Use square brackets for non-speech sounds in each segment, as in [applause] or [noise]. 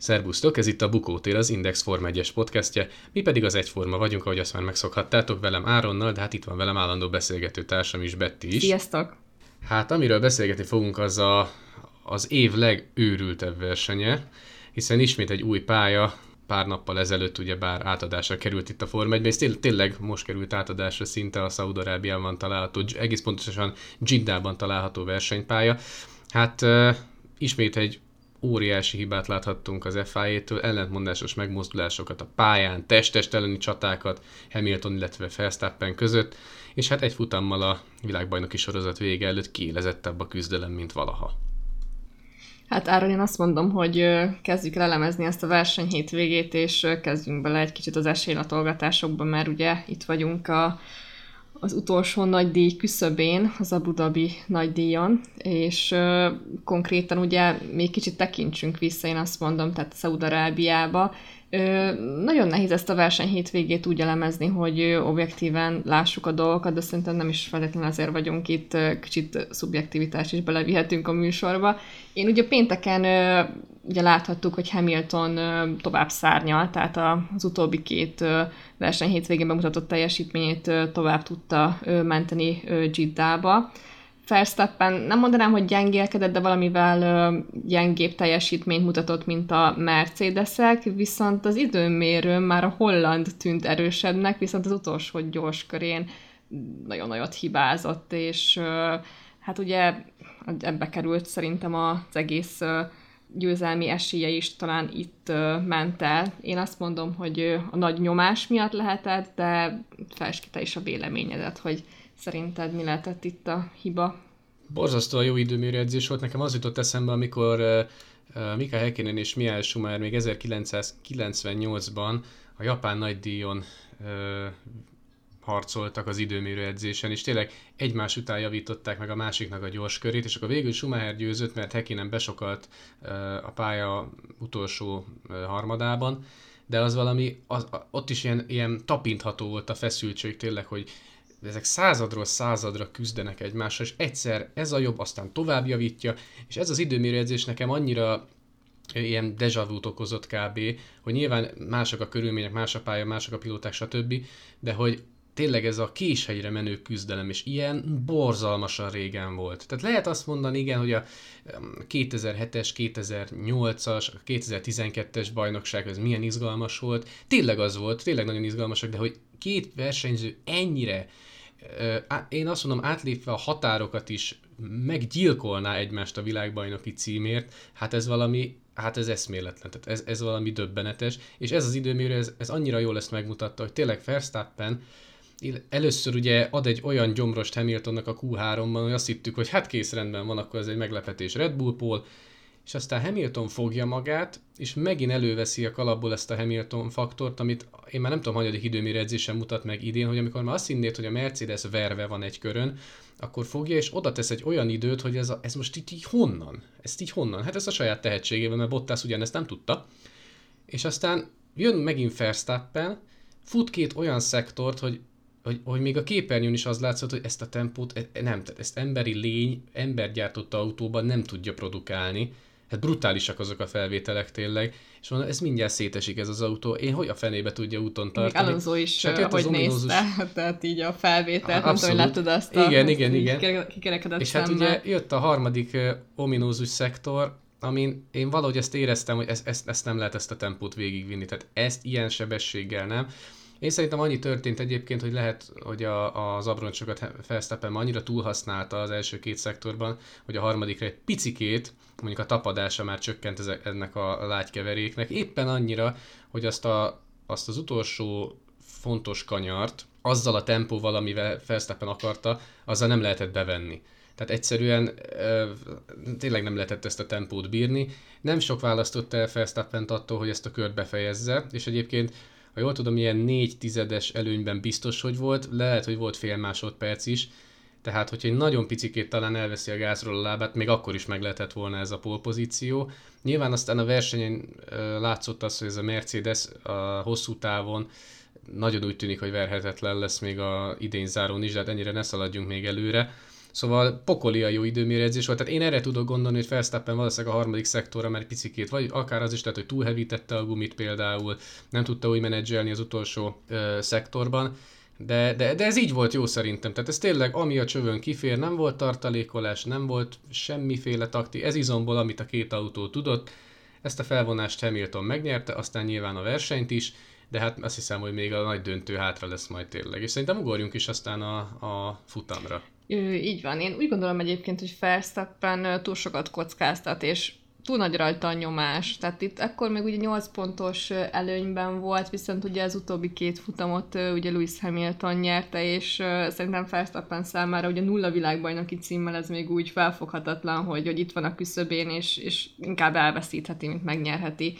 Szerbusztok, ez itt a Bukótér, az Index Form 1-es podcastje, mi pedig az Egyforma vagyunk, ahogy azt már megszokhattátok velem Áronnal, de hát itt van velem állandó beszélgető társam is, Betty is. Sziasztok! Hát amiről beszélgetni fogunk, az a, az év legőrültebb versenye, hiszen ismét egy új pálya, pár nappal ezelőtt ugye bár átadásra került itt a Form 1 és tény, tényleg most került átadásra szinte a Szaudarábiában található, egész pontosan Jiddában található versenypálya. Hát uh, ismét egy óriási hibát láthattunk az FIA-től, ellentmondásos megmozdulásokat a pályán, testest elleni csatákat Hamilton, illetve Verstappen között, és hát egy futammal a világbajnoki sorozat vége előtt kiélezettebb a küzdelem, mint valaha. Hát Áron, én azt mondom, hogy kezdjük el elemezni ezt a verseny hétvégét, és kezdjünk bele egy kicsit az esélylatolgatásokba, mert ugye itt vagyunk a az utolsó nagy díj küszöbén, az Abu Dhabi nagy díjon, és uh, konkrétan ugye még kicsit tekintsünk vissza, én azt mondom, tehát Szaudarábiába. Uh, nagyon nehéz ezt a verseny hétvégét úgy elemezni, hogy objektíven lássuk a dolgokat, de szerintem nem is feltétlenül azért vagyunk itt, kicsit szubjektivitást is belevihetünk a műsorba. Én ugye pénteken uh, ugye láthattuk, hogy Hamilton uh, tovább szárnyal, tehát az utóbbi két verseny hétvégén bemutatott teljesítményét tovább tudta menteni Giddába. Verstappen nem mondanám, hogy gyengélkedett, de valamivel gyengébb teljesítményt mutatott, mint a Mercedesek, viszont az időmérőn már a holland tűnt erősebbnek, viszont az utolsó gyors körén nagyon nagyot hibázott, és hát ugye ebbe került szerintem az egész győzelmi esélye is talán itt ment el. Én azt mondom, hogy a nagy nyomás miatt lehetett, de felsd is a véleményedet, hogy szerinted mi lehetett itt a hiba. Borzasztóan jó időmérő edzés volt. Nekem az jutott eszembe, amikor uh, Mika Häkkinen és Mihály Schumacher még 1998-ban a japán nagydíjon uh, harcoltak az időmérő edzésen, és tényleg egymás után javították meg a másiknak a gyors körét, és akkor végül Schumacher győzött, mert Hekinen besokalt a pálya utolsó harmadában, de az valami, az, ott is ilyen, ilyen tapintható volt a feszültség tényleg, hogy ezek századról századra küzdenek egymással, és egyszer ez a jobb, aztán tovább javítja, és ez az időmérő edzés nekem annyira ilyen deja vu okozott kb., hogy nyilván mások a körülmények, más a pálya, mások a pilóták, stb., de hogy tényleg ez a késhegyre menő küzdelem, és ilyen borzalmasan régen volt. Tehát lehet azt mondani, igen, hogy a 2007-es, 2008-as, 2012-es bajnokság ez milyen izgalmas volt. Tényleg az volt, tényleg nagyon izgalmasak, de hogy két versenyző ennyire én azt mondom, átlépve a határokat is meggyilkolná egymást a világbajnoki címért, hát ez valami, hát ez eszméletlen, tehát ez, ez valami döbbenetes, és ez az időmérő, ez, ez annyira jól ezt megmutatta, hogy tényleg Verstappen először ugye ad egy olyan gyomrost Hamiltonnak a Q3-ban, hogy azt hittük, hogy hát kész rendben van, akkor ez egy meglepetés Red Bull Pól, és aztán Hamilton fogja magát, és megint előveszi a kalapból ezt a Hamilton faktort, amit én már nem tudom, hanyadik időmérő edzésen mutat meg idén, hogy amikor már azt hinnéd, hogy a Mercedes verve van egy körön, akkor fogja és oda tesz egy olyan időt, hogy ez, a, ez most így, így honnan? Ezt így honnan? Hát ez a saját tehetségével, mert Bottas ugyanezt nem tudta. És aztán jön megint Verstappen, fut két olyan szektort, hogy hogy, hogy még a képernyőn is az látszott, hogy ezt a tempót e, nem, tehát ezt emberi lény, embergyártott autóban nem tudja produkálni. Hát brutálisak azok a felvételek tényleg, és mondom, ez mindjárt szétesik ez az autó. Én hogy a fenébe tudja úton tartani? Még Alonso is, hát hogy ominózus... nézte, [laughs] tehát így a felvételt, nem tudom, hogy láttad azt a igen, igen, igen. kikerekedett És szemmel. hát ugye jött a harmadik ominózus szektor, amin én valahogy ezt éreztem, hogy ezt, ezt, ezt nem lehet ezt a tempót végigvinni, tehát ezt ilyen sebességgel nem. Én szerintem annyi történt egyébként, hogy lehet, hogy a, az abroncsokat Felsztappen annyira túlhasználta az első két szektorban, hogy a harmadikra egy picikét, mondjuk a tapadása már csökkent ennek a lágykeveréknek, éppen annyira, hogy azt, a, azt az utolsó fontos kanyart, azzal a tempóval, amivel Felsztappen akarta, azzal nem lehetett bevenni. Tehát egyszerűen tényleg nem lehetett ezt a tempót bírni. Nem sok választott el Verstappen attól, hogy ezt a kört befejezze, és egyébként ha jól tudom, ilyen négy tizedes előnyben biztos, hogy volt, lehet, hogy volt fél másodperc is, tehát hogyha egy nagyon picikét talán elveszi a gázról a lábát, még akkor is meg lehetett volna ez a polpozíció. Nyilván aztán a versenyen látszott az, hogy ez a Mercedes a hosszú távon nagyon úgy tűnik, hogy verhetetlen lesz még a idén zárón is, de hát ennyire ne szaladjunk még előre. Szóval pokoli a jó időmérőedzés volt. Tehát én erre tudok gondolni, hogy Verstappen valószínűleg a harmadik szektorra már picikét, vagy akár az is lehet, hogy túlhevítette a gumit például, nem tudta úgy menedzselni az utolsó ö, szektorban. De, de, de ez így volt jó szerintem. Tehát ez tényleg, ami a csövön kifér, nem volt tartalékolás, nem volt semmiféle takti. Ez izomból, amit a két autó tudott. Ezt a felvonást Hamilton megnyerte, aztán nyilván a versenyt is, de hát azt hiszem, hogy még a nagy döntő hátra lesz majd tényleg. És szerintem ugorjunk is aztán a, a futamra. Ő, így van. Én úgy gondolom egyébként, hogy Verstappen túl sokat kockáztat, és túl nagy rajta a nyomás. Tehát itt akkor még ugye 8 pontos előnyben volt, viszont ugye az utóbbi két futamot ugye Lewis Hamilton nyerte, és szerintem Verstappen számára ugye nulla világbajnoki címmel ez még úgy felfoghatatlan, hogy, hogy itt van a küszöbén, és, és inkább elveszítheti, mint megnyerheti.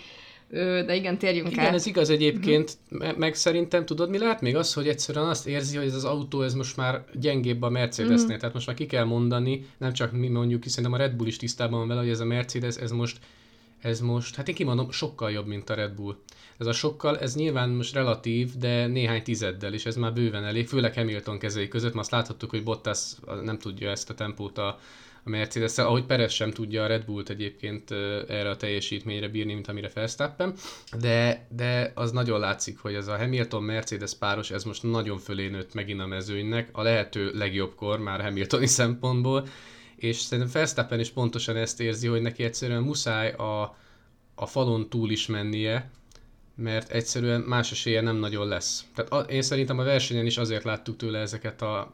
De igen, térjünk igen, el. ez igaz egyébként, uh-huh. meg szerintem tudod, mi lehet még az, hogy egyszerűen azt érzi, hogy ez az autó ez most már gyengébb a Mercedesnél, uh-huh. tehát most már ki kell mondani, nem csak mi mondjuk, hiszen a Red Bull is tisztában van vele, hogy ez a Mercedes, ez most, ez most, hát én kimondom, sokkal jobb, mint a Red Bull. Ez a sokkal, ez nyilván most relatív, de néhány tizeddel, és ez már bőven elég, főleg Hamilton kezei között, mert azt láthattuk, hogy Bottas nem tudja ezt a tempót a, a mercedes ahogy Perez sem tudja a Red Bullt egyébként erre a teljesítményre bírni, mint amire Verstappen, de, de az nagyon látszik, hogy ez a Hamilton-Mercedes páros, ez most nagyon fölé nőtt megint a mezőnynek, a lehető legjobbkor már Hamiltoni szempontból, és szerintem Verstappen is pontosan ezt érzi, hogy neki egyszerűen muszáj a, a falon túl is mennie, mert egyszerűen más esélye nem nagyon lesz. Tehát a, én szerintem a versenyen is azért láttuk tőle ezeket a, a,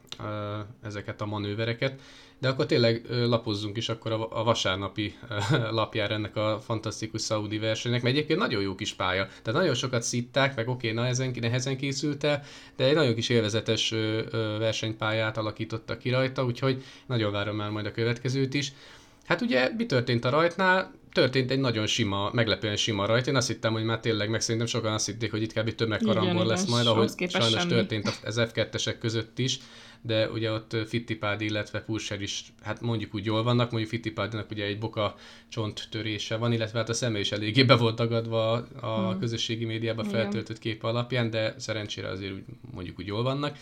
ezeket a manővereket, de akkor tényleg lapozzunk is akkor a, a vasárnapi lapjára ennek a fantasztikus szaudi versenynek, mert egyébként nagyon jó kis pálya. Tehát nagyon sokat szitták, meg oké, na ezen, nehezen készült el, de egy nagyon kis élvezetes versenypályát alakítottak ki rajta, úgyhogy nagyon várom már majd a következőt is. Hát ugye mi történt a rajtnál? Történt egy nagyon sima, meglepően sima rajt. Én azt hittem, hogy már tényleg, meg szerintem sokan azt hitték, hogy itt kb. tömegkarambol lesz majd, ahogy sajnos semmi. történt az F2-esek között is de ugye ott Fittipaldi, illetve Pulser is, hát mondjuk úgy jól vannak, mondjuk Fittipaldinak ugye egy boka csonttörése van, illetve hát a szeme is eléggé be volt tagadva a hmm. közösségi médiában feltöltött kép alapján, de szerencsére azért úgy, mondjuk úgy jól vannak.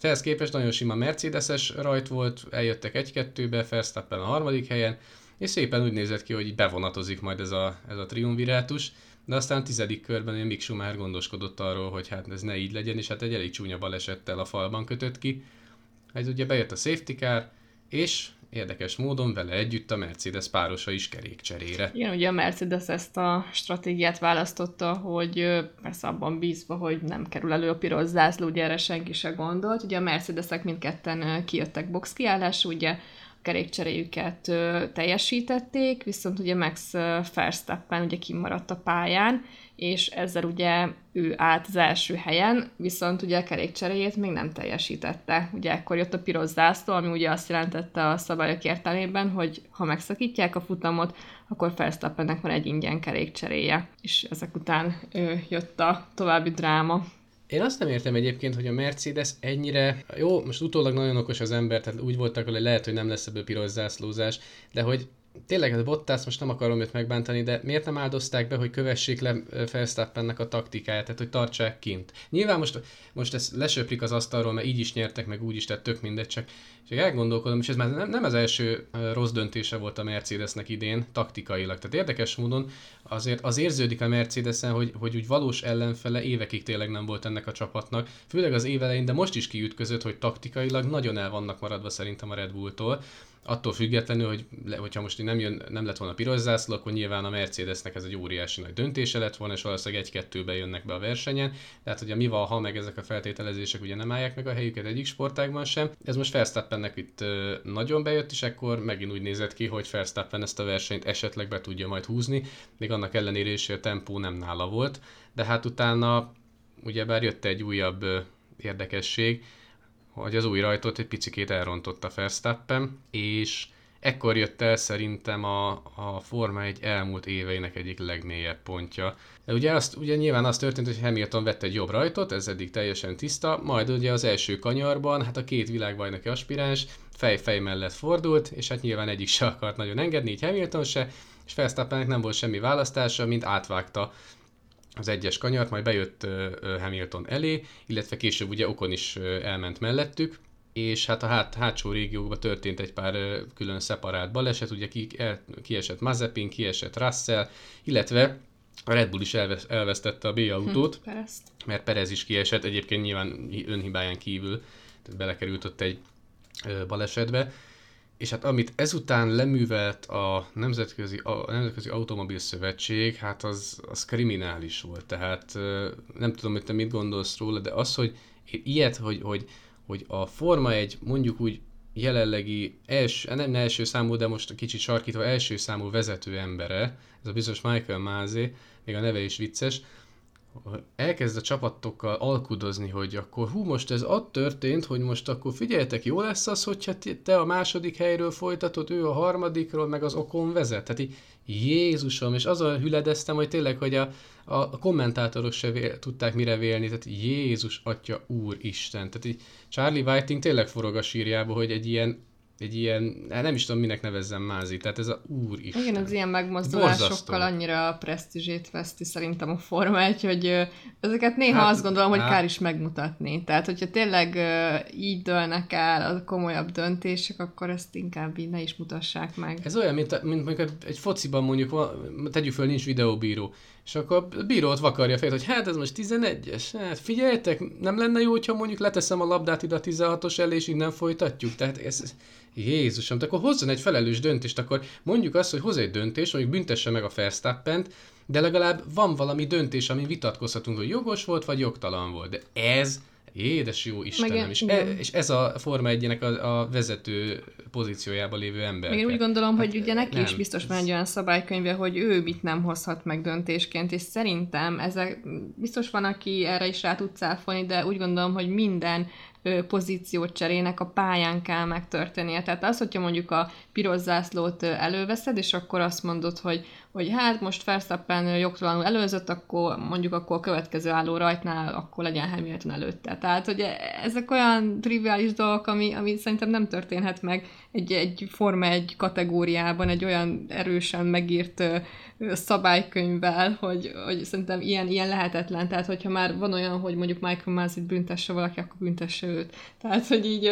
Ehhez képest nagyon sima Mercedes-es rajt volt, eljöttek egy-kettőbe, Verstappen a harmadik helyen, és szépen úgy nézett ki, hogy így bevonatozik majd ez a, ez a triumvirátus, de aztán tizedik körben én Mick Schumacher gondoskodott arról, hogy hát ez ne így legyen, és hát egy elég csúnya balesettel a falban kötött ki, ez ugye bejött a safety car, és érdekes módon vele együtt a Mercedes párosa is kerékcserére. Igen, ugye a Mercedes ezt a stratégiát választotta, hogy persze abban bízva, hogy nem kerül elő a piros zászló, ugye erre senki se gondolt. Ugye a Mercedesek mindketten kijöttek box kiállás, ugye kerékcseréjüket teljesítették, viszont ugye Max Verstappen ugye kimaradt a pályán, és ezzel ugye ő állt az első helyen, viszont ugye a kerékcseréjét még nem teljesítette. Ugye ekkor jött a piros zászló, ami ugye azt jelentette a szabályok értelmében, hogy ha megszakítják a futamot, akkor Verstappennek van egy ingyen kerékcseréje. És ezek után ő, jött a további dráma. Én azt nem értem egyébként, hogy a Mercedes ennyire, jó, most utólag nagyon okos az ember, tehát úgy voltak, hogy lehet, hogy nem lesz ebből piros zászlózás, de hogy tényleg ez Bottas, most nem akarom őt megbántani, de miért nem áldozták be, hogy kövessék le Felsztappennek a taktikáját, tehát hogy tartsák kint. Nyilván most, most ez lesöprik az asztalról, mert így is nyertek, meg úgy is, tehát tök mindegy, csak, csak elgondolkodom, és ez már nem, nem az első rossz döntése volt a Mercedesnek idén, taktikailag. Tehát érdekes módon azért az érződik a Mercedesen, hogy, hogy úgy valós ellenfele évekig tényleg nem volt ennek a csapatnak, főleg az évelején, de most is kiütközött, hogy taktikailag nagyon el vannak maradva szerintem a Red Bulltól attól függetlenül, hogy hogyha most nem, jön, nem lett volna piros zászló, akkor nyilván a Mercedesnek ez egy óriási nagy döntése lett volna, és valószínűleg egy-kettőbe jönnek be a versenyen. Tehát ugye mi van, ha meg ezek a feltételezések ugye nem állják meg a helyüket egyik sportágban sem. Ez most Verstappennek itt nagyon bejött, és akkor megint úgy nézett ki, hogy Verstappen ezt a versenyt esetleg be tudja majd húzni, még annak ellenére is, hogy a tempó nem nála volt, de hát utána ugyebár jött egy újabb érdekesség, hogy az új rajtot egy picikét elrontotta Verstappen, és ekkor jött el szerintem a, a Forma egy elmúlt éveinek egyik legmélyebb pontja. De ugye, azt, ugye nyilván az történt, hogy Hamilton vett egy jobb rajtot, ez eddig teljesen tiszta, majd ugye az első kanyarban, hát a két világbajnoki aspiráns fej-fej mellett fordult, és hát nyilván egyik se akart nagyon engedni, így Hamilton se, és Verstappennek nem volt semmi választása, mint átvágta az egyes kanyart, majd bejött Hamilton elé, illetve később ugye Okon is elment mellettük, és hát a hát, hátsó régiókban történt egy pár külön szeparált baleset, ugye ki, el, kiesett Mazepin, kiesett Russell, illetve a Red Bull is elvesz, elvesztette a B autót, hm, mert Perez is kiesett, egyébként nyilván önhibáján kívül, tehát belekerült ott egy balesetbe. És hát amit ezután leművelt a Nemzetközi, a Nemzetközi Automobil Szövetség, hát az, az kriminális volt. Tehát nem tudom, hogy te mit gondolsz róla, de az, hogy ilyet, hogy, hogy, hogy a Forma egy mondjuk úgy jelenlegi első, nem első számú, de most kicsit sarkítva első számú vezető embere, ez a bizonyos Michael Mázé, még a neve is vicces, elkezd a csapatokkal alkudozni, hogy akkor hú, most ez ott történt, hogy most akkor figyeljetek, jó lesz az, hogyha te a második helyről folytatod, ő a harmadikról, meg az okon vezet. Tehát így, Jézusom, és azon hüledeztem, hogy tényleg, hogy a, a kommentátorok se vél, tudták mire vélni, tehát Jézus, Atya, Úr, Isten. Tehát így Charlie Whiting tényleg forog a sírjába, hogy egy ilyen egy ilyen, hát nem is tudom, minek nevezzem mázi, tehát ez a úr is. Igen, az ilyen megmozdulásokkal Borzasztó. annyira a presztízsét veszti szerintem a Forma 1, hogy ezeket néha hát, azt gondolom, hogy hát. kár is megmutatni. Tehát, hogyha tényleg így dőlnek el a komolyabb döntések, akkor ezt inkább így ne is mutassák meg. Ez olyan, mint, mint mondjuk egy fociban mondjuk, tegyük föl, nincs videóbíró, és akkor a bírót vakarja fel, hogy hát ez most 11-es, hát figyeljetek, nem lenne jó, hogyha mondjuk leteszem a labdát ide a 16-os elé, és innen folytatjuk. Tehát ez, Jézusom, akkor hozzon egy felelős döntést, akkor mondjuk azt, hogy hoz egy döntést, mondjuk büntesse meg a verstappen de legalább van valami döntés, ami vitatkozhatunk, hogy jogos volt, vagy jogtalan volt. De ez Édes jó Istenem, és, e, és ez a Forma 1 a, a vezető pozíciójában lévő ember. Én úgy gondolom, hát, hogy ugye neki nem, is biztos van egy olyan szabálykönyve, hogy ő mit nem hozhat meg döntésként, és szerintem ezek, biztos van, aki erre is rá tud cáfolni, de úgy gondolom, hogy minden pozíciót cserének a pályán kell megtörténnie. Tehát az, hogyha mondjuk a piros zászlót előveszed, és akkor azt mondod, hogy, hogy hát most Verstappen jogtalanul előzött, akkor mondjuk akkor a következő álló rajtnál akkor legyen Hamilton előtte. Tehát, hogy ezek olyan triviális dolgok, ami, ami szerintem nem történhet meg egy, egy Forma egy kategóriában, egy olyan erősen megírt szabálykönyvvel, hogy, hogy szerintem ilyen, ilyen lehetetlen. Tehát, hogyha már van olyan, hogy mondjuk Michael Mazit büntesse valaki, akkor büntesse őt. Tehát, hogy így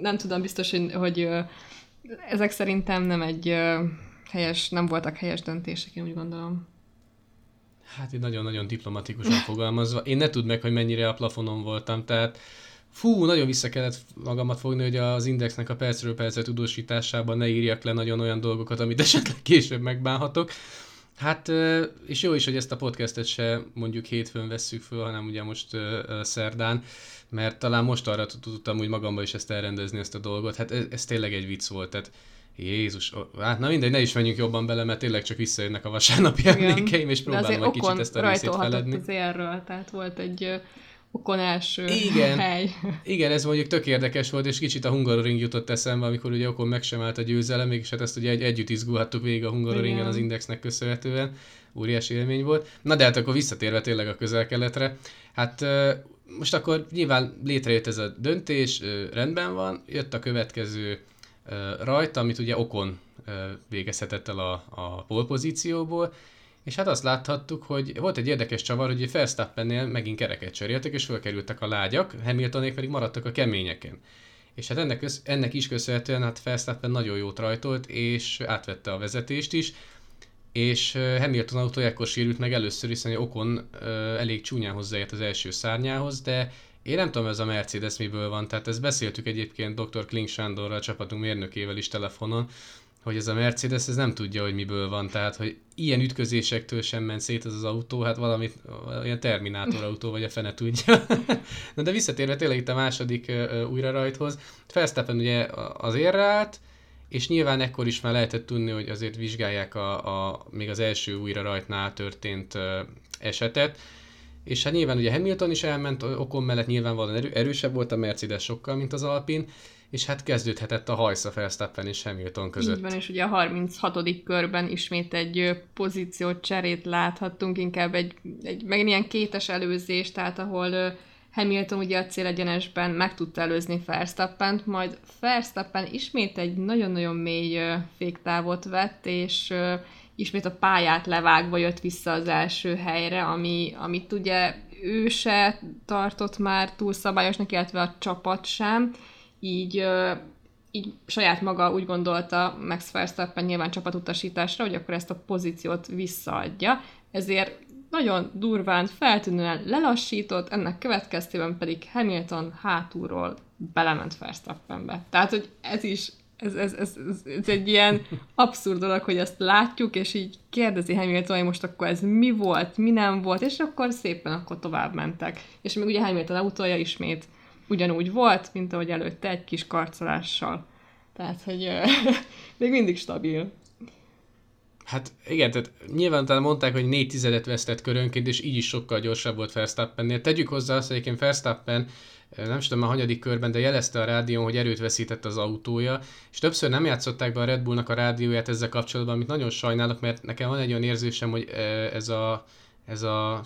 nem tudom biztos, hogy, hogy ezek szerintem nem egy helyes, nem voltak helyes döntések, én úgy gondolom. Hát így nagyon-nagyon diplomatikusan [laughs] fogalmazva. Én ne tudd meg, hogy mennyire a plafonon voltam, tehát fú, nagyon vissza kellett magamat fogni, hogy az indexnek a percről percre tudósításában ne írjak le nagyon olyan dolgokat, amit [laughs] esetleg később megbánhatok. Hát, és jó is, hogy ezt a podcastet se mondjuk hétfőn vesszük föl, hanem ugye most szerdán, mert talán most arra tudtam úgy magamban is ezt elrendezni, ezt a dolgot. Hát ez, ez tényleg egy vicc volt, tehát Jézus, hát na mindegy, ne is menjünk jobban bele, mert tényleg csak visszajönnek a vasárnapi emlékeim, és próbálom egy kicsit ezt a részét feledni. az tehát volt egy okon első igen, hely. Igen, ez mondjuk tök érdekes volt, és kicsit a Hungaroring jutott eszembe, amikor ugye okon meg sem állt a győzelem, mégis hát ezt ugye egy, együtt izgulhattuk végig a Hungaroringen az Indexnek köszönhetően. Óriási élmény volt. Na de hát akkor visszatérve tényleg a közel-keletre, hát most akkor nyilván létrejött ez a döntés, rendben van, jött a következő rajta, amit ugye okon végezhetett el a, a polpozícióból, és hát azt láthattuk, hogy volt egy érdekes csavar, hogy Verstappennél megint kereket cseréltek, és fölkerültek a lágyak, Hamiltonék pedig maradtak a keményeken. És hát ennek, ennek is köszönhetően hát Verstappen nagyon jót rajtolt, és átvette a vezetést is, és Hamilton autója ekkor sérült meg először, hiszen Okon elég csúnyán hozzáért az első szárnyához, de én nem tudom, ez a Mercedes miből van, tehát ezt beszéltük egyébként dr. Kling Sándorral, a csapatunk mérnökével is telefonon, hogy ez a Mercedes ez nem tudja, hogy miből van, tehát hogy ilyen ütközésektől sem ment szét az az autó, hát valamit, olyan Terminátor autó, vagy a fene tudja. [laughs] Na de visszatérve tényleg itt a második uh, újra rajthoz, Felsztappen ugye az érre állt, és nyilván ekkor is már lehetett tudni, hogy azért vizsgálják a, a még az első újra rajtnál történt esetet, és hát nyilván ugye Hamilton is elment, okon mellett nyilvánvalóan erő, erősebb volt a Mercedes sokkal, mint az Alpin, és hát kezdődhetett a hajsza Verstappen és Hamilton között. Így van, és ugye a 36. körben ismét egy pozíciót cserét láthattunk, inkább egy, egy megint ilyen kétes előzés, tehát ahol Hamilton ugye a célegyenesben meg tudta előzni Verstappent, majd Verstappen ismét egy nagyon-nagyon mély féktávot vett, és ismét a pályát levágva jött vissza az első helyre, ami, amit ugye ő se tartott már túl szabályosnak, illetve a csapat sem, így így saját maga úgy gondolta Max Verstappen nyilván csapatutasításra, hogy akkor ezt a pozíciót visszaadja, ezért nagyon durván, feltűnően lelassított, ennek következtében pedig Hamilton hátulról belement Verstappenbe. Tehát, hogy ez is ez, ez, ez, ez, egy ilyen abszurd dolog, hogy ezt látjuk, és így kérdezi Hamilton, hogy most akkor ez mi volt, mi nem volt, és akkor szépen akkor tovább mentek. És még ugye Hamilton autója ismét ugyanúgy volt, mint ahogy előtte egy kis karcolással. Tehát, hogy [laughs] még mindig stabil. Hát igen, tehát nyilván talán mondták, hogy négy tizedet vesztett körönként, és így is sokkal gyorsabb volt Verstappennél. Tegyük hozzá azt, hogy egyébként Verstappen nem is tudom a hanyadik körben, de jelezte a rádión, hogy erőt veszített az autója, és többször nem játszották be a Red Bullnak a rádióját ezzel kapcsolatban, amit nagyon sajnálok, mert nekem van egy olyan érzésem, hogy ez a, ez a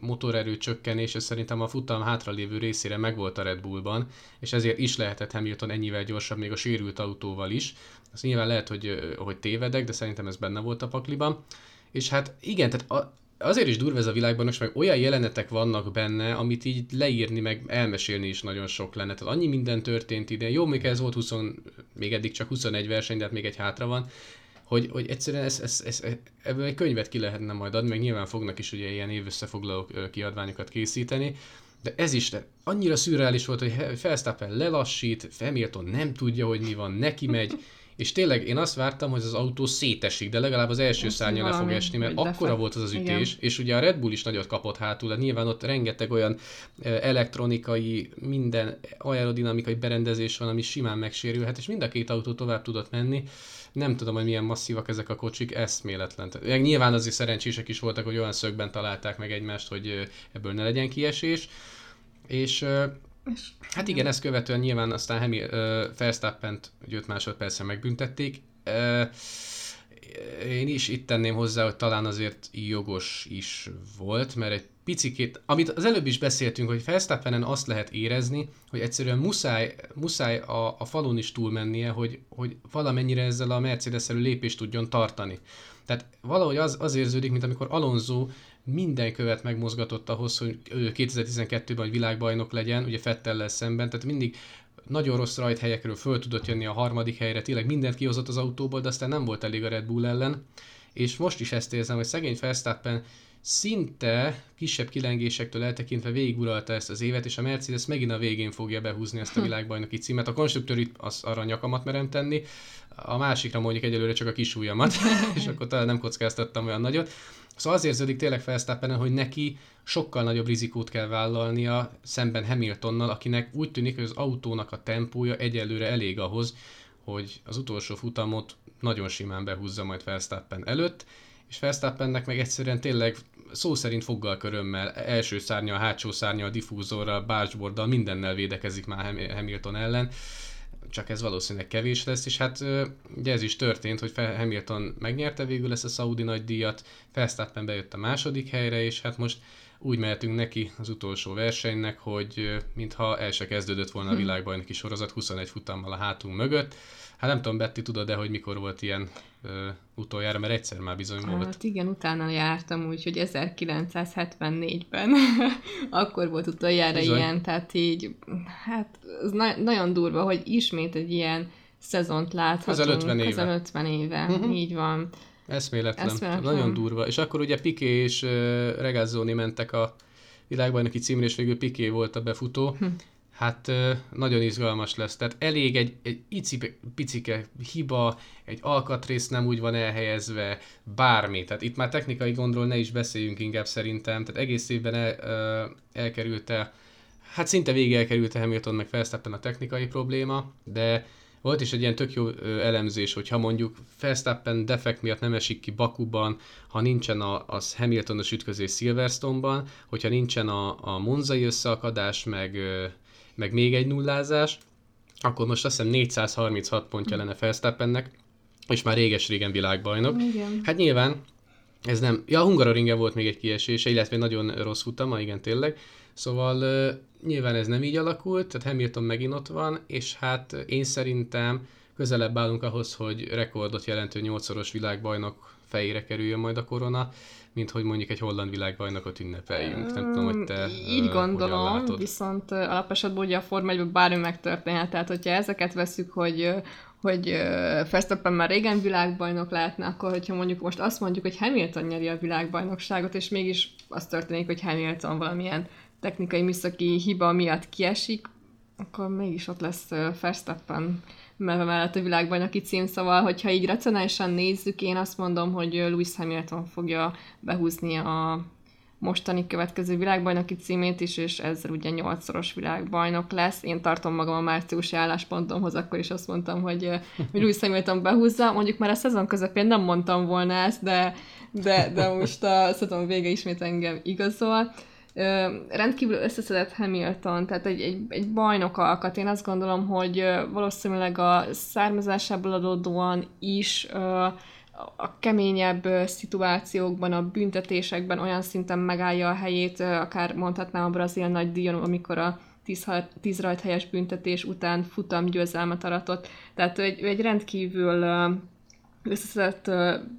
motorerő csökkenés, ez szerintem a futam hátralévő részére megvolt a Red Bullban, és ezért is lehetett Hamilton ennyivel gyorsabb még a sérült autóval is. Azt nyilván lehet, hogy, hogy tévedek, de szerintem ez benne volt a pakliban. És hát igen, tehát azért is durva ez a világban, most meg olyan jelenetek vannak benne, amit így leírni, meg elmesélni is nagyon sok lenne. Tehát annyi minden történt ide. Jó, még ez volt 20, még eddig csak 21 verseny, de hát még egy hátra van hogy, hogy egyszerűen ez, ez, ez, ebből egy könyvet ki lehetne majd adni, meg nyilván fognak is ugye ilyen évösszefoglaló kiadványokat készíteni, de ez is de annyira szürreális volt, hogy Felsztappen lelassít, Hamilton nem tudja, hogy mi van, neki megy, és tényleg én azt vártam, hogy az autó szétesik, de legalább az első szárnya le fog esni, mert akkora volt az az ütés, Igen. és ugye a Red Bull is nagyot kapott hátul, de nyilván ott rengeteg olyan elektronikai, minden aerodinamikai berendezés van, ami simán megsérülhet, és mind a két autó tovább tudott menni. Nem tudom, hogy milyen masszívak ezek a kocsik, eszméletlen. Meg nyilván azért szerencsések is voltak, hogy olyan szögben találták meg egymást, hogy ebből ne legyen kiesés. És és hát igen, ezt követően nyilván aztán Hemi, uh, Verstappent 5 másodpercre megbüntették. Uh, én is itt tenném hozzá, hogy talán azért jogos is volt, mert egy picikét, amit az előbb is beszéltünk, hogy Verstappenen azt lehet érezni, hogy egyszerűen muszáj, muszáj a, a falon is túlmennie, hogy, hogy valamennyire ezzel a mercedes lépést tudjon tartani. Tehát valahogy az, az érződik, mint amikor Alonso minden követ megmozgatott ahhoz, hogy 2012-ben hogy világbajnok legyen, ugye Fettellel szemben, tehát mindig nagyon rossz rajthelyekről föl tudott jönni a harmadik helyre, tényleg mindent kihozott az autóból, de aztán nem volt elég a Red Bull ellen, és most is ezt érzem, hogy szegény Verstappen szinte kisebb kilengésektől eltekintve végiguralta ezt az évet, és a Mercedes megint a végén fogja behúzni ezt a hm. világbajnoki címet. A konstruktőr itt az arra nyakamat merem tenni, a másikra mondjuk egyelőre csak a kis ujjamat, [laughs] és akkor talán nem kockáztattam olyan nagyot. Szóval az érződik tényleg Felsztappenen, hogy neki sokkal nagyobb rizikót kell vállalnia szemben Hamiltonnal, akinek úgy tűnik, hogy az autónak a tempója egyelőre elég ahhoz, hogy az utolsó futamot nagyon simán behúzza majd Verstappen előtt, és Verstappennek meg egyszerűen tényleg szó szerint foggal körömmel, első szárnya, hátsó szárnya, diffúzorral, bácsborddal, mindennel védekezik már Hamilton ellen csak ez valószínűleg kevés lesz, és hát ugye ez is történt, hogy Hamilton megnyerte végül ezt a Saudi nagy díjat, Verstappen bejött a második helyre, és hát most úgy mehetünk neki az utolsó versenynek, hogy mintha el se kezdődött volna a hm. világbajnoki sorozat 21 futammal a hátunk mögött. Hát nem tudom, Betty, tudod de hogy mikor volt ilyen ö, utoljára, mert egyszer már bizony hát volt. Hát igen, utána jártam úgy, hogy 1974-ben [laughs] akkor volt utoljára bizony. ilyen, tehát így, hát ez na- nagyon durva, hogy ismét egy ilyen szezont láthatunk. Ezen 50 éve. Ezen 50 éve, uh-huh. így van. Eszméletlen. Eszméletlen. Nagyon durva. És akkor ugye Piqué és Regazzoni mentek a világbajnoki címre, és végül Piqué volt a befutó. Hm. Hát nagyon izgalmas lesz. Tehát elég egy, egy icipe, picike hiba, egy alkatrész nem úgy van elhelyezve, bármi. Tehát itt már technikai gondról ne is beszéljünk inkább szerintem. Tehát egész évben el, elkerülte, hát szinte végig elkerülte Hamilton meg Verstappen a technikai probléma, de volt is egy ilyen tök jó elemzés, hogy ha mondjuk Verstappen defekt miatt nem esik ki Bakuban, ha nincsen a, az Hamiltonos ütközés Silverstone-ban, hogyha nincsen a, a monzai összeakadás, meg meg még egy nullázás, akkor most azt hiszem 436 pontja lenne Felsztappennek, és már réges-régen világbajnok. Igen. Hát nyilván ez nem... Ja, a Hungaroringen volt még egy kiesése, illetve nagyon rossz futama, igen, tényleg. Szóval nyilván ez nem így alakult, tehát Hamilton megint ott van, és hát én szerintem közelebb állunk ahhoz, hogy rekordot jelentő nyolcszoros világbajnok fejére kerüljön majd a korona, mint hogy mondjuk egy holland világbajnokot ünnepeljünk. Nem tudom, hogy te Így gondolom, viszont alapesetben ugye a Forma 1 bármi megtörténhet. Tehát, hogyha ezeket veszük, hogy hogy Verstappen már régen világbajnok lehetne, akkor hogyha mondjuk most azt mondjuk, hogy Hamilton nyeri a világbajnokságot, és mégis az történik, hogy Hamilton valamilyen technikai műszaki hiba miatt kiesik, akkor mégis ott lesz Verstappen mellett a világbajnoki cím, szóval, hogyha így racionálisan nézzük, én azt mondom, hogy Lewis Hamilton fogja behúzni a mostani következő világbajnoki címét is, és ezzel ugye nyolcszoros világbajnok lesz. Én tartom magam a márciusi álláspontomhoz, akkor is azt mondtam, hogy, hogy Lewis Hamilton behúzza. Mondjuk már a szezon közepén nem mondtam volna ezt, de, de, de most a szezon vége ismét engem igazol. Ö, rendkívül összeszedett Hamilton, tehát egy, egy, egy bajnok alkat. Én azt gondolom, hogy valószínűleg a származásából adódóan is ö, a keményebb szituációkban, a büntetésekben olyan szinten megállja a helyét, akár mondhatnám a brazil nagy díjon, amikor a 10, rajt helyes büntetés után futam győzelmet aratott. Tehát egy, egy rendkívül összeszedett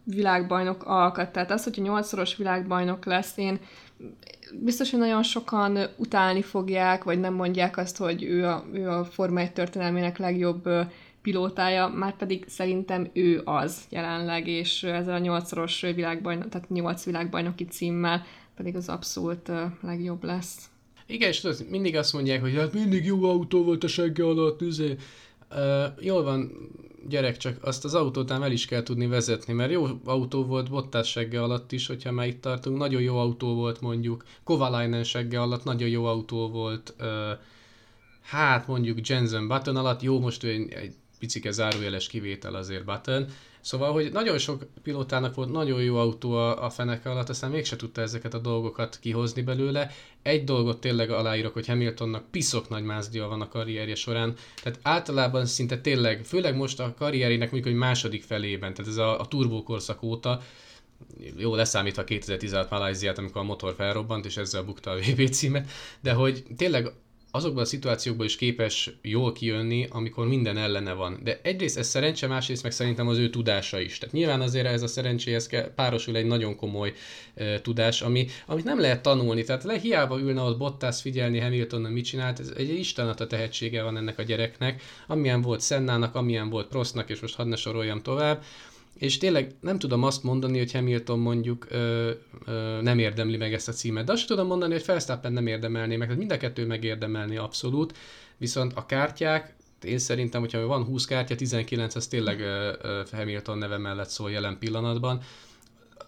világbajnok alkat. Tehát az, hogyha nyolcszoros világbajnok lesz, én biztos, hogy nagyon sokan utálni fogják, vagy nem mondják azt, hogy ő a, ő a Forma 1 történelmének legjobb pilótája, már pedig szerintem ő az jelenleg, és ezzel a nyolcszoros világbajnok, tehát nyolc világbajnoki címmel pedig az abszolút legjobb lesz. Igen, és mindig azt mondják, hogy hát mindig jó autó volt a segge alatt, üzé. Uh, jól van, gyerek, csak azt az autót ám el is kell tudni vezetni, mert jó autó volt Bottas segge alatt is, hogyha már itt tartunk, nagyon jó autó volt mondjuk, Kovalainen segge alatt nagyon jó autó volt, uh, hát mondjuk Jensen Button alatt, jó, most ő egy picike zárójeles kivétel azért Button. Szóval, hogy nagyon sok pilótának volt nagyon jó autó a, a feneke alatt, aztán mégse tudta ezeket a dolgokat kihozni belőle. Egy dolgot tényleg aláírok, hogy Hamiltonnak piszok nagy mázdia van a karrierje során, tehát általában szinte tényleg, főleg most a karrierének mondjuk, hogy második felében, tehát ez a, a turbókorszak óta, jó leszámítva 2016 Malajziát, amikor a motor felrobbant, és ezzel bukta a VB címet, de hogy tényleg azokban a szituációkban is képes jól kijönni, amikor minden ellene van. De egyrészt ez szerencse, másrészt meg szerintem az ő tudása is. Tehát nyilván azért ez a szerencséhez kell, párosul egy nagyon komoly uh, tudás, ami, amit nem lehet tanulni. Tehát le hiába ülne ott Bottas figyelni Hamiltonon mit csinált, ez egy istenat a tehetsége van ennek a gyereknek, amilyen volt Sennának, amilyen volt Prostnak, és most hadd ne soroljam tovább és tényleg nem tudom azt mondani, hogy Hamilton mondjuk ö, ö, nem érdemli meg ezt a címet, de azt tudom mondani, hogy Felsztappen nem érdemelné meg, tehát mind a kettő megérdemelni abszolút, viszont a kártyák, én szerintem, hogyha van 20 kártya, 19 az tényleg ö, ö, Hamilton neve mellett szól jelen pillanatban,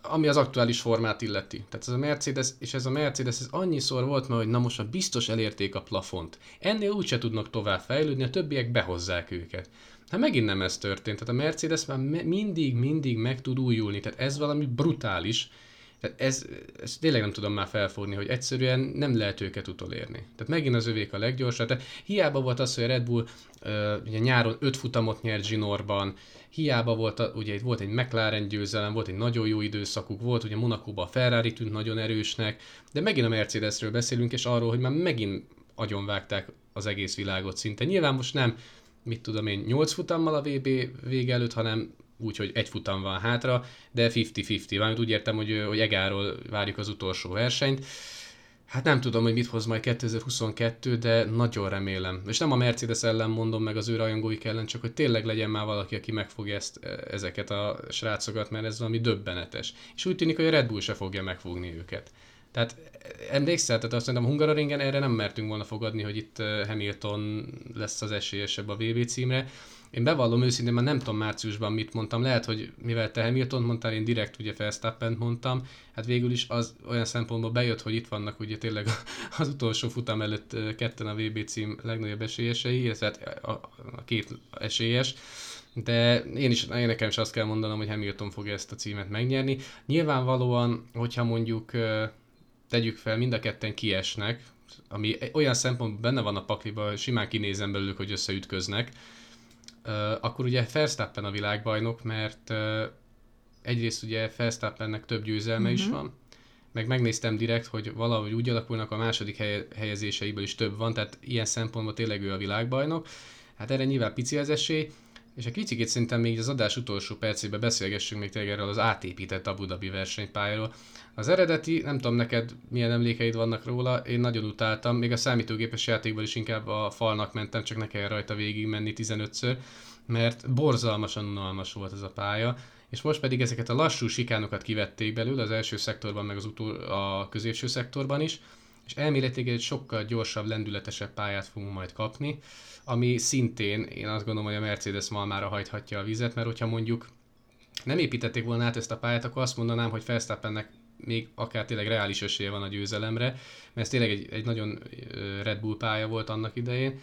ami az aktuális formát illeti. Tehát ez a Mercedes, és ez a Mercedes, ez annyiszor volt már, hogy na most biztos elérték a plafont. Ennél úgyse tudnak tovább fejlődni, a többiek behozzák őket. Hát megint nem ez történt. Tehát a Mercedes már mindig, mindig meg tud újulni. Tehát ez valami brutális. Tehát ez, ez tényleg nem tudom már felfogni, hogy egyszerűen nem lehet őket utolérni. Tehát megint az övék a leggyorsabb. Tehát hiába volt az, hogy a Red Bull uh, ugye nyáron öt futamot nyert Zsinórban, hiába volt, a, ugye volt egy McLaren győzelem, volt egy nagyon jó időszakuk, volt ugye Monakóban a Ferrari tűnt nagyon erősnek, de megint a Mercedesről beszélünk, és arról, hogy már megint agyonvágták az egész világot szinte. Nyilván most nem mit tudom én, 8 futammal a VB vége előtt, hanem úgy, hogy egy futam van hátra, de 50-50, valamint úgy értem, hogy, hogy Egáról várjuk az utolsó versenyt. Hát nem tudom, hogy mit hoz majd 2022, de nagyon remélem. És nem a Mercedes ellen mondom meg az ő rajongóik ellen, csak hogy tényleg legyen már valaki, aki megfogja ezt, ezeket a srácokat, mert ez valami döbbenetes. És úgy tűnik, hogy a Red Bull se fogja megfogni őket. Tehát emlékszel, tehát azt a Hungaroringen erre nem mertünk volna fogadni, hogy itt Hamilton lesz az esélyesebb a VB címre. Én bevallom őszintén, már nem tudom márciusban mit mondtam, lehet, hogy mivel te Hamilton mondtál, én direkt ugye Verstappen mondtam, hát végül is az olyan szempontból bejött, hogy itt vannak ugye tényleg [laughs] az utolsó futam előtt ketten a VB cím legnagyobb esélyesei, illetve hát a, a két esélyes, de én is, én nekem is azt kell mondanom, hogy Hamilton fogja ezt a címet megnyerni. Nyilvánvalóan, hogyha mondjuk tegyük fel, mind a ketten kiesnek, ami olyan szempontból benne van a pakliba, simán kinézem belőlük, hogy összeütköznek, akkor ugye Verstappen a világbajnok, mert egyrészt ugye Verstappennek több győzelme uh-huh. is mhm. van, meg megnéztem direkt, hogy valahogy úgy alakulnak a második helyezéseiből is több van, tehát ilyen szempontból tényleg ő a világbajnok. Hát erre nyilván pici az esély, És egy kicsit szerintem még az adás utolsó percében beszélgessünk még tényleg erről az átépített Abu Dhabi versenypályáról. Az eredeti, nem tudom neked milyen emlékeid vannak róla, én nagyon utáltam, még a számítógépes játékban is inkább a falnak mentem, csak ne kell rajta végig menni 15-ször, mert borzalmasan unalmas volt ez a pálya, és most pedig ezeket a lassú sikánokat kivették belőle az első szektorban, meg az utol, a középső szektorban is, és elméletileg egy sokkal gyorsabb, lendületesebb pályát fogunk majd kapni, ami szintén én azt gondolom, hogy a Mercedes malmára hajthatja a vizet, mert hogyha mondjuk nem építették volna át ezt a pályát, akkor azt mondanám, hogy Verstappennek még akár tényleg reális esélye van a győzelemre, mert ez tényleg egy, egy nagyon Red Bull pálya volt annak idején,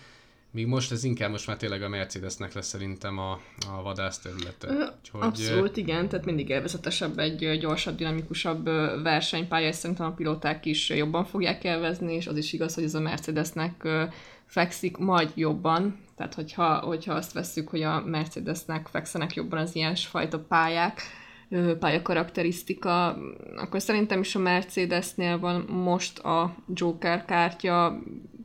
Míg most ez inkább most már tényleg a Mercedesnek lesz szerintem a, a vadász területe. Úgyhogy... Abszolút, igen, tehát mindig élvezetesebb egy gyorsabb, dinamikusabb versenypálya, és szerintem a pilóták is jobban fogják élvezni, és az is igaz, hogy ez a Mercedesnek fekszik majd jobban, tehát hogyha, hogyha azt vesszük, hogy a Mercedesnek fekszenek jobban az ilyen fajta pályák, pályakarakterisztika, akkor szerintem is a Mercedesnél van most a Joker kártya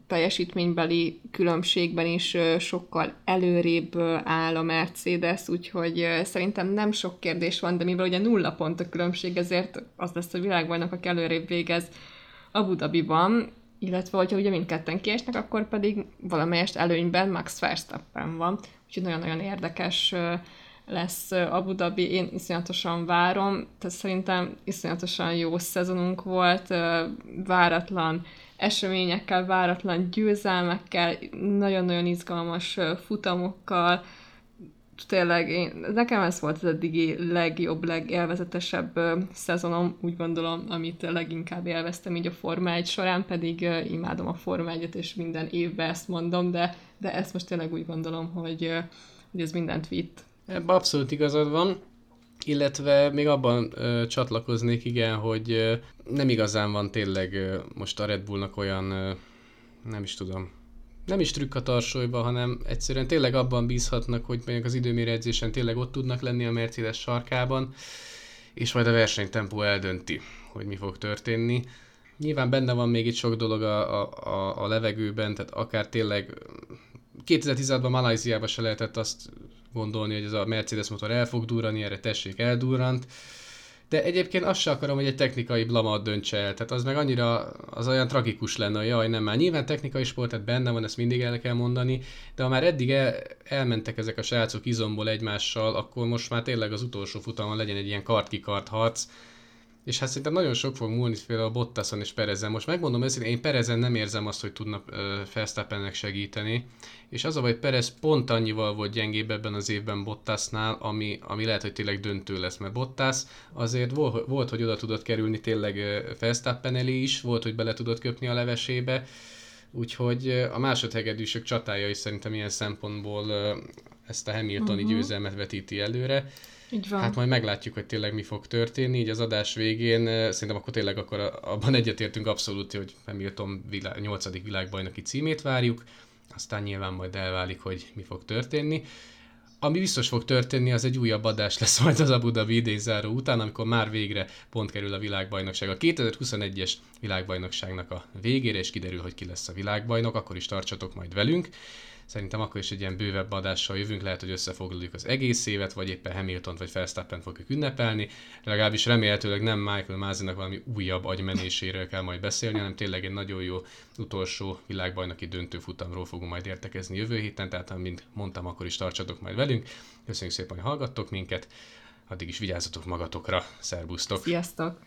teljesítménybeli különbségben is sokkal előrébb áll a Mercedes, úgyhogy szerintem nem sok kérdés van, de mivel ugye nulla pont a különbség, ezért az lesz a világbajnok, aki előrébb végez Abu Dhabiban, illetve hogyha ugye mindketten kiesnek, akkor pedig valamelyest előnyben Max Verstappen van, úgyhogy nagyon-nagyon érdekes lesz Abu Dhabi, én iszonyatosan várom, tehát szerintem iszonyatosan jó szezonunk volt, váratlan eseményekkel, váratlan győzelmekkel, nagyon-nagyon izgalmas futamokkal, tényleg én, nekem ez volt az eddigi legjobb, legélvezetesebb szezonom, úgy gondolom, amit leginkább élveztem így a Forma 1 során, pedig imádom a Forma 1 és minden évben ezt mondom, de, de ezt most tényleg úgy gondolom, hogy, hogy ez mindent vitt. Ebben abszolút igazad van illetve még abban ö, csatlakoznék, igen, hogy ö, nem igazán van tényleg ö, most a Red Bullnak olyan, ö, nem is tudom, nem is trükk a tarsolyba, hanem egyszerűen tényleg abban bízhatnak, hogy mondjuk az időméredzésen tényleg ott tudnak lenni a Mercedes sarkában, és majd a versenytempó eldönti, hogy mi fog történni. Nyilván benne van még itt sok dolog a, a, a levegőben, tehát akár tényleg 2016-ban Malajziában se lehetett azt gondolni, hogy ez a Mercedes motor el fog durrani, erre tessék eldurrant. De egyébként azt sem akarom, hogy egy technikai blamat döntse el. Tehát az meg annyira, az olyan tragikus lenne, hogy jaj, nem már. Nyilván technikai sport, tehát benne van, ezt mindig el kell mondani, de ha már eddig el, elmentek ezek a srácok izomból egymással, akkor most már tényleg az utolsó futamon legyen egy ilyen kart-kikart harc, és hát szerintem nagyon sok fog múlni például a Bottason és Perezen. Most megmondom őszintén, én Perezen nem érzem azt, hogy tudna Felsztappennek segíteni, és az a hogy Perez pont annyival volt gyengébb ebben az évben Bottasnál, ami, ami lehet, hogy tényleg döntő lesz, mert Bottas azért volt, volt hogy oda tudott kerülni tényleg Felsztappen elé is, volt, hogy bele tudott köpni a levesébe, úgyhogy a másodhegedűsök csatája is szerintem ilyen szempontból ezt a Hamiltoni uh-huh. győzelmet vetíti előre. Így van. Hát majd meglátjuk, hogy tényleg mi fog történni, így az adás végén szerintem akkor tényleg akkor abban egyetértünk abszolút, hogy Hamilton világ, 8. világbajnoki címét várjuk, aztán nyilván majd elválik, hogy mi fog történni. Ami biztos fog történni, az egy újabb adás lesz [laughs] majd az Abu Dhabi idézáró után, amikor már végre pont kerül a világbajnokság. A 2021-es világbajnokságnak a végére, és kiderül, hogy ki lesz a világbajnok, akkor is tartsatok majd velünk. Szerintem akkor is egy ilyen bővebb adással jövünk, lehet, hogy összefoglaljuk az egész évet, vagy éppen Hamilton vagy Verstappen fogjuk ünnepelni. Legalábbis remélhetőleg nem Michael Mázinak valami újabb agymenéséről kell majd beszélni, hanem tényleg egy nagyon jó utolsó világbajnoki döntőfutamról fogunk majd értekezni jövő héten, tehát mint mondtam, akkor is tartsatok majd velünk. Köszönjük szépen, hogy hallgattok minket, addig is vigyázzatok magatokra, szervusztok! Sziasztok!